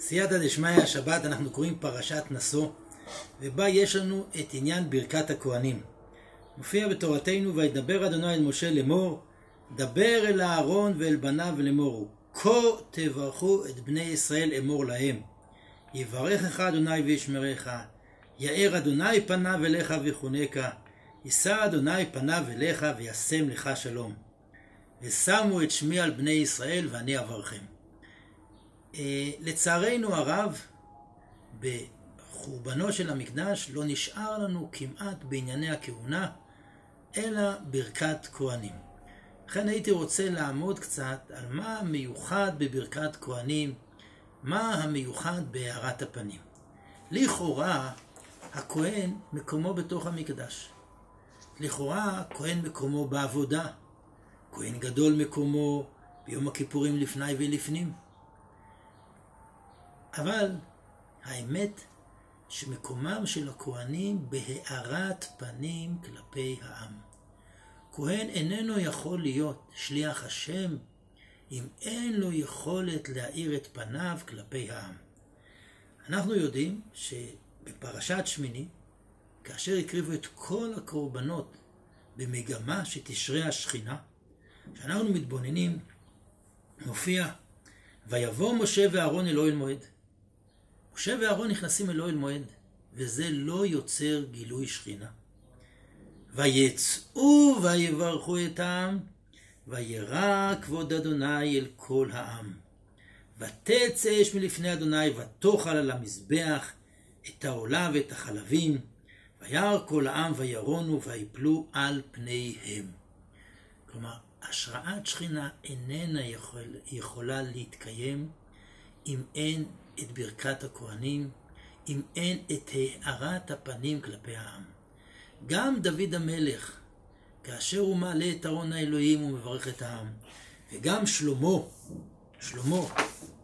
סייעתא דשמיא, השבת אנחנו קוראים פרשת נשוא, ובה יש לנו את עניין ברכת הכהנים. מופיע בתורתנו, וידבר אדוני אל משה לאמור, דבר אל אהרון ואל בניו לאמור, כה תברכו את בני ישראל אמור להם. יברכך אדוני וישמרך, יאר אדוני פניו אליך ויחונקה, יישא אדוני פניו אליך וישם לך שלום. ושמו את שמי על בני ישראל ואני אברכם. אה, לצערנו הרב, בחורבנו של המקדש לא נשאר לנו כמעט בענייני הכהונה, אלא ברכת כהנים. לכן הייתי רוצה לעמוד קצת על מה המיוחד בברכת כהנים, מה המיוחד בהארת הפנים. לכאורה, הכהן מקומו בתוך המקדש. לכאורה, כהן מקומו בעבודה. כהן גדול מקומו ביום הכיפורים לפני ולפנים. אבל האמת שמקומם של הכהנים בהארת פנים כלפי העם. כהן איננו יכול להיות שליח השם אם אין לו יכולת להאיר את פניו כלפי העם. אנחנו יודעים שבפרשת שמיני, כאשר הקריבו את כל הקורבנות במגמה שתשרה השכינה, כשאנחנו מתבוננים, מופיע, ויבוא משה ואהרון אל אוהל מועד. משה ואהרון נכנסים אל אוהל מועד, וזה לא יוצר גילוי שכינה. ויצאו ויברכו את העם, וירא כבוד אדוני אל כל העם. ותצא אש מלפני אדוני, ותאכל על המזבח את העולה ואת החלבים, וירא כל העם וירונו ויפלו על פניהם. כלומר, השראת שכינה איננה יכול, יכולה להתקיים אם אין את ברכת הכהנים, אם אין את הארת הפנים כלפי העם. גם דוד המלך, כאשר הוא מעלה את ארון האלוהים, הוא מברך את העם. וגם שלמה, שלמה,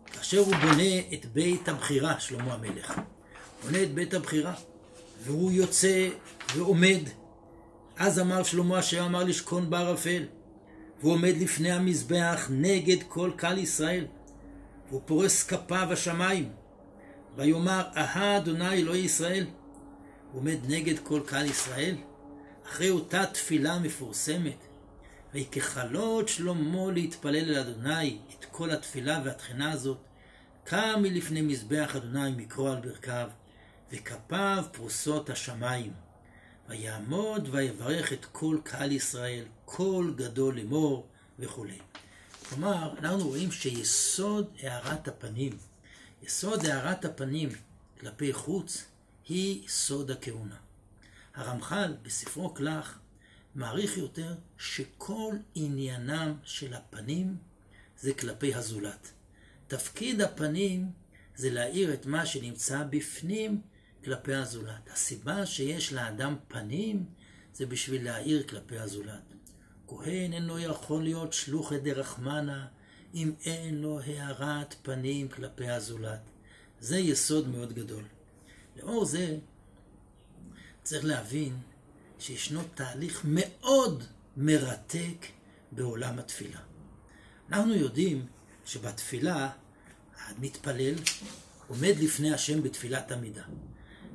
כאשר הוא בונה את בית הבחירה, שלמה המלך, בונה את בית הבחירה, והוא יוצא ועומד. אז אמר שלמה, אשר אמר לשכון בערפל. והוא עומד לפני המזבח נגד כל קהל ישראל. והוא פורס כפיו השמיים. ויאמר, אהה אדוני אלוהי ישראל. הוא עומד נגד כל קהל ישראל. אחרי אותה תפילה מפורסמת. ויקחלות שלמה להתפלל אל אדוני את כל התפילה והתחינה הזאת. קם מלפני מזבח אדוני מקרוא על ברכיו, וכפיו פרוסות השמיים. ויעמוד ויברך את כל קהל ישראל, קול גדול לאמור וכולי. כלומר, אנחנו רואים שיסוד הארת הפנים, יסוד הארת הפנים כלפי חוץ, היא סוד הכהונה. הרמח"ל בספרו כלך מעריך יותר שכל עניינם של הפנים זה כלפי הזולת. תפקיד הפנים זה להאיר את מה שנמצא בפנים כלפי הזולת. הסיבה שיש לאדם פנים זה בשביל להאיר כלפי הזולת. כהן אינו יכול להיות שלוחי דרחמנה אם אין לו הארת פנים כלפי הזולת. זה יסוד מאוד גדול. לאור זה צריך להבין שישנו תהליך מאוד מרתק בעולם התפילה. אנחנו יודעים שבתפילה המתפלל עומד לפני השם בתפילת עמידה.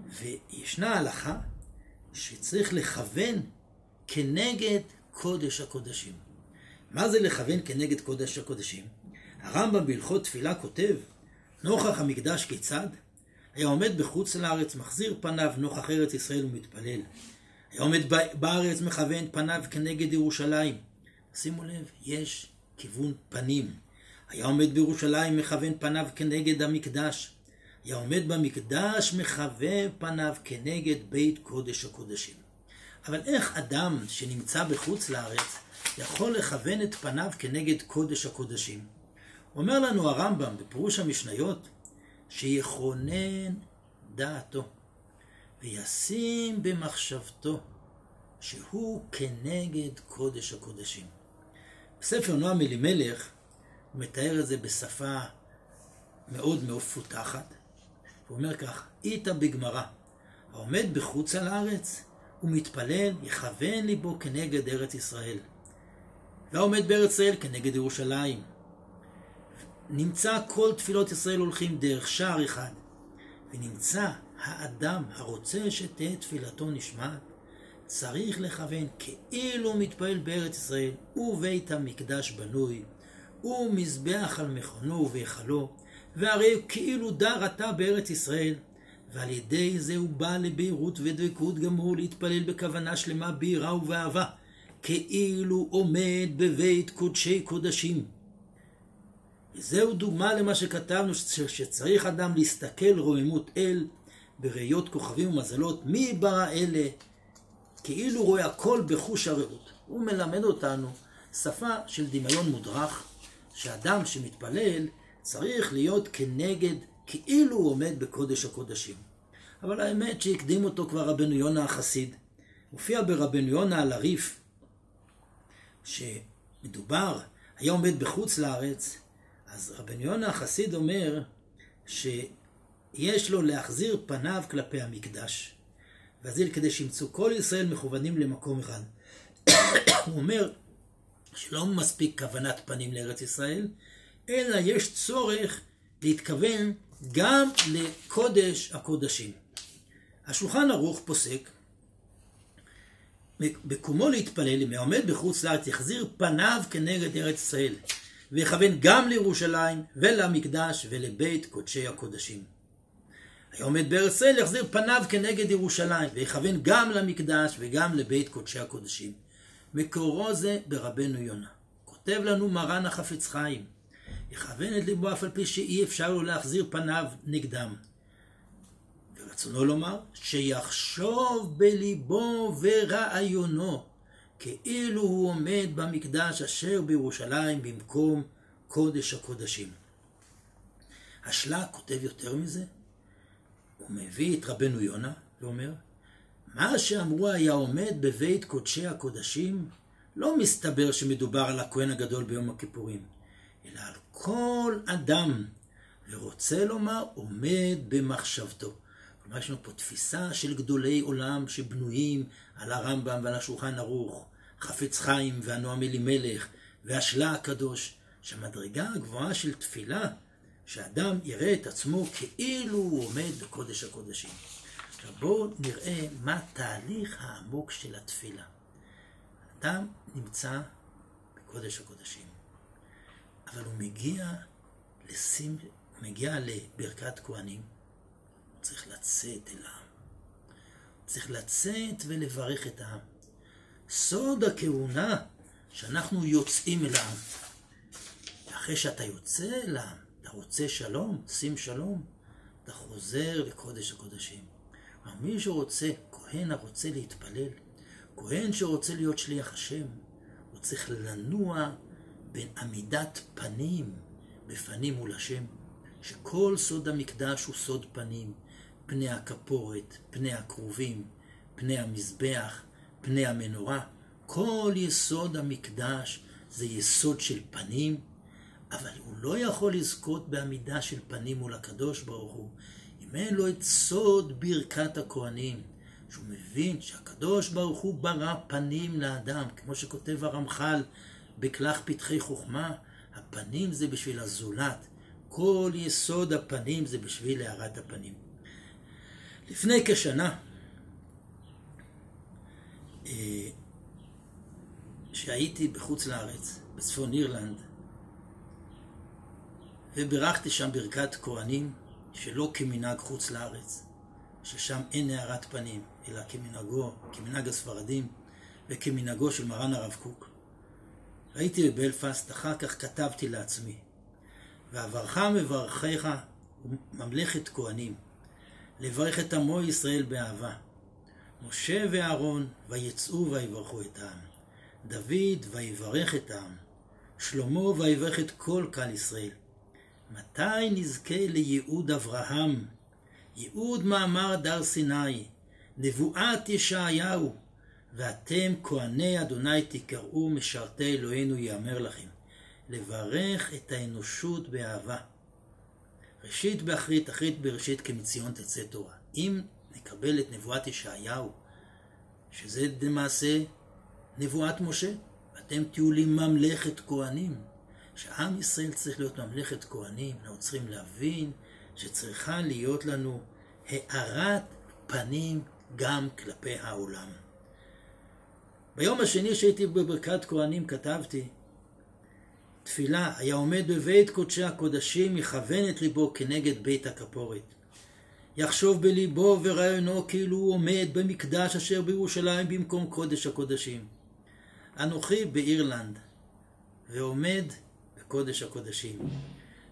וישנה הלכה שצריך לכוון כנגד קודש הקודשים. מה זה לכוון כנגד קודש הקודשים? הרמב"ם בהלכות תפילה כותב, נוכח המקדש כיצד? היה עומד בחוץ לארץ, מחזיר פניו נוכח ארץ ישראל ומתפלל. היה עומד בארץ, מכוון פניו כנגד ירושלים. שימו לב, יש כיוון פנים. היה עומד בירושלים, מכוון פניו כנגד המקדש. היה עומד במקדש מכוון פניו כנגד בית קודש הקודשים. אבל איך אדם שנמצא בחוץ לארץ יכול לכוון את פניו כנגד קודש הקודשים? אומר לנו הרמב"ם בפירוש המשניות שיכונן דעתו וישים במחשבתו שהוא כנגד קודש הקודשים. בספר נועם אלימלך הוא מתאר את זה בשפה מאוד מאוד פותחת, הוא אומר כך, איתא בגמרא, העומד בחוץ על הארץ, ומתפלל, יכוון ליבו כנגד ארץ ישראל. והעומד בארץ ישראל כנגד ירושלים. נמצא כל תפילות ישראל הולכים דרך שער אחד, ונמצא האדם הרוצה שתהיה תפילתו נשמעת, צריך לכוון כאילו מתפעל בארץ ישראל, ובית המקדש בנוי, ומזבח על מכונו ובהיכלו, והרי כאילו דר אתה בארץ ישראל, ועל ידי זה הוא בא לבהירות ודבקות גמור להתפלל בכוונה שלמה ביראה ובאהבה, כאילו עומד בבית קודשי קודשים. וזהו דוגמה למה שכתבנו, שצריך אדם להסתכל רוממות אל בראיות כוכבים ומזלות, מי ברא אלה, כאילו רואה הכל בחוש הרעות. הוא מלמד אותנו שפה של דמיון מודרך, שאדם שמתפלל צריך להיות כנגד, כאילו הוא עומד בקודש הקודשים. אבל האמת שהקדים אותו כבר רבנו יונה החסיד. מופיע ברבנו יונה על הריף, שמדובר, היה עומד בחוץ לארץ, אז רבנו יונה החסיד אומר שיש לו להחזיר פניו כלפי המקדש. ואז כדי שימצאו כל ישראל מכוונים למקום אחד. הוא אומר שלא מספיק כוונת פנים לארץ ישראל, אלא יש צורך להתכוון גם לקודש הקודשים. השולחן ערוך פוסק, בקומו להתפלל, אם העומד בחוץ לארץ יחזיר פניו כנגד ארץ ישראל, ויכוון גם לירושלים ולמקדש ולבית קודשי הקודשים. העומד בארץ ישראל יחזיר פניו כנגד ירושלים, ויכוון גם למקדש וגם לבית קודשי הקודשים. מקורו זה ברבנו יונה. כותב לנו מרן החפץ חיים, יכוון את ליבו אף על פי שאי אפשר לו להחזיר פניו נגדם. ורצונו לומר, שיחשוב בליבו ורעיונו, כאילו הוא עומד במקדש אשר בירושלים במקום קודש הקודשים. השלה כותב יותר מזה, הוא מביא את רבנו יונה ואומר, מה שאמרו היה עומד בבית קודשי הקודשים, לא מסתבר שמדובר על הכהן הגדול ביום הכיפורים, אלא על כל אדם, ורוצה לומר עומד במחשבתו. כלומר, יש לנו פה תפיסה של גדולי עולם שבנויים על הרמב"ם ועל השולחן ערוך, חפץ חיים והנועם אלימלך והשלה הקדוש, שהמדרגה הגבוהה של תפילה, שאדם יראה את עצמו כאילו הוא עומד בקודש הקודשים. עכשיו בואו נראה מה התהליך העמוק של התפילה. אדם נמצא בקודש הקודשים, אבל הוא מגיע לשים, הוא מגיע לברכת כהנים, הוא צריך לצאת אל העם. צריך לצאת ולברך את העם. סוד הכהונה שאנחנו יוצאים אל העם. אחרי שאתה יוצא אל העם, אתה רוצה שלום, שים שלום, אתה חוזר לקודש הקודשים. מי שרוצה, כהן הרוצה להתפלל, כהן שרוצה להיות שליח השם, הוא צריך לנוע בעמידת פנים בפנים מול השם, שכל סוד המקדש הוא סוד פנים, פני הכפורת, פני הכרובים, פני המזבח, פני המנורה. כל יסוד המקדש זה יסוד של פנים, אבל הוא לא יכול לזכות בעמידה של פנים מול הקדוש ברוך הוא, אם אין לו את סוד ברכת הכהנים, שהוא מבין שהקדוש ברוך הוא ברא פנים לאדם, כמו שכותב הרמח"ל בכלך פתחי חוכמה, הפנים זה בשביל הזולת, כל יסוד הפנים זה בשביל הארת הפנים. לפני כשנה, אה, שהייתי בחוץ לארץ, בצפון אירלנד, וברכתי שם ברכת כהנים, שלא כמנהג חוץ לארץ, ששם אין הארת פנים, אלא כמנהגו, כמנהג הספרדים וכמנהגו של מרן הרב קוק. הייתי בבלפסט, אחר כך כתבתי לעצמי, ועברך מברכיך ממלכת כהנים, לברך את עמו ישראל באהבה. משה ואהרון ויצאו ויברכו את העם. דוד ויברך את העם. שלמה ויברך את כל קהל ישראל. מתי נזכה לייעוד אברהם? ייעוד מאמר דר סיני, נבואת ישעיהו, ואתם כהני אדוני תקראו משרתי אלוהינו יאמר לכם, לברך את האנושות באהבה. ראשית באחרית, אחרית בראשית כמציון תצא תורה. אם נקבל את נבואת ישעיהו, שזה למעשה נבואת משה, אתם תהיו לי ממלכת כהנים. שעם ישראל צריך להיות ממלכת כהנים, אנחנו צריכים להבין שצריכה להיות לנו הארת פנים גם כלפי העולם. ביום השני שהייתי בברכת כהנים כתבתי תפילה, היה עומד בבית קודשי הקודשים, יכוון את ליבו כנגד בית הכפורת. יחשוב בליבו ורעיונו כאילו הוא עומד במקדש אשר בירושלים במקום קודש הקודשים. אנוכי באירלנד, ועומד בקודש הקודשים.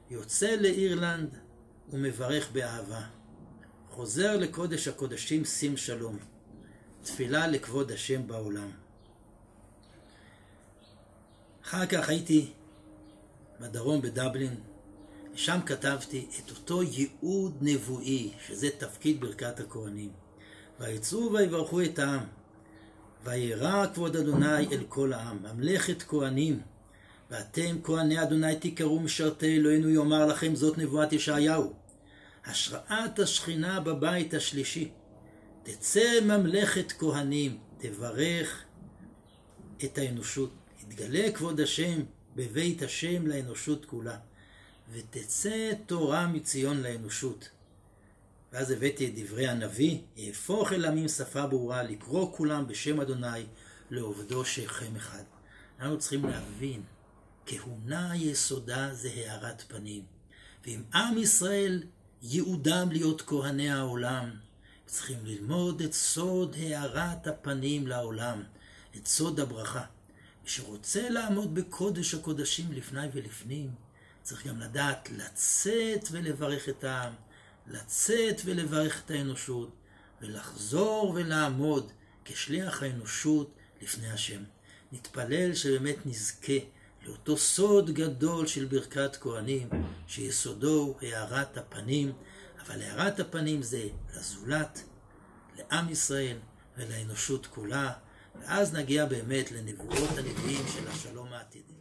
יוצא לאירלנד ומברך באהבה. חוזר לקודש הקודשים שים שלום. תפילה לכבוד השם בעולם. אחר כך הייתי בדרום בדבלין, ושם כתבתי את אותו ייעוד נבואי, שזה תפקיד ברכת הכהנים. ויצאו ויברכו את העם, וירא כבוד אדוני אל כל העם, ממלכת כהנים, ואתם כהני אדוני תקראו משרתי אלוהינו יאמר לכם זאת נבואת ישעיהו. השראת השכינה בבית השלישי. תצא ממלכת כהנים, תברך את האנושות. יתגלה כבוד השם בבית השם לאנושות כולה. ותצא תורה מציון לאנושות. ואז הבאתי את דברי הנביא, יהפוך אל עמים שפה ברורה, לקרוא כולם בשם אדוני, לעובדו שכם אחד. אנחנו צריכים להבין, כהונה יסודה זה הארת פנים. ואם עם ישראל ייעודם להיות כהני העולם, צריכים ללמוד את סוד הארת הפנים לעולם, את סוד הברכה. שרוצה לעמוד בקודש הקודשים לפני ולפנים, צריך גם לדעת לצאת ולברך את העם, לצאת ולברך את האנושות, ולחזור ולעמוד כשליח האנושות לפני השם. נתפלל שבאמת נזכה לאותו סוד גדול של ברכת כהנים, שיסודו הארת הפנים, אבל הארת הפנים זה לזולת, לעם ישראל ולאנושות כולה, ואז נגיע באמת לנבואות הנביאים של השלום העתידי.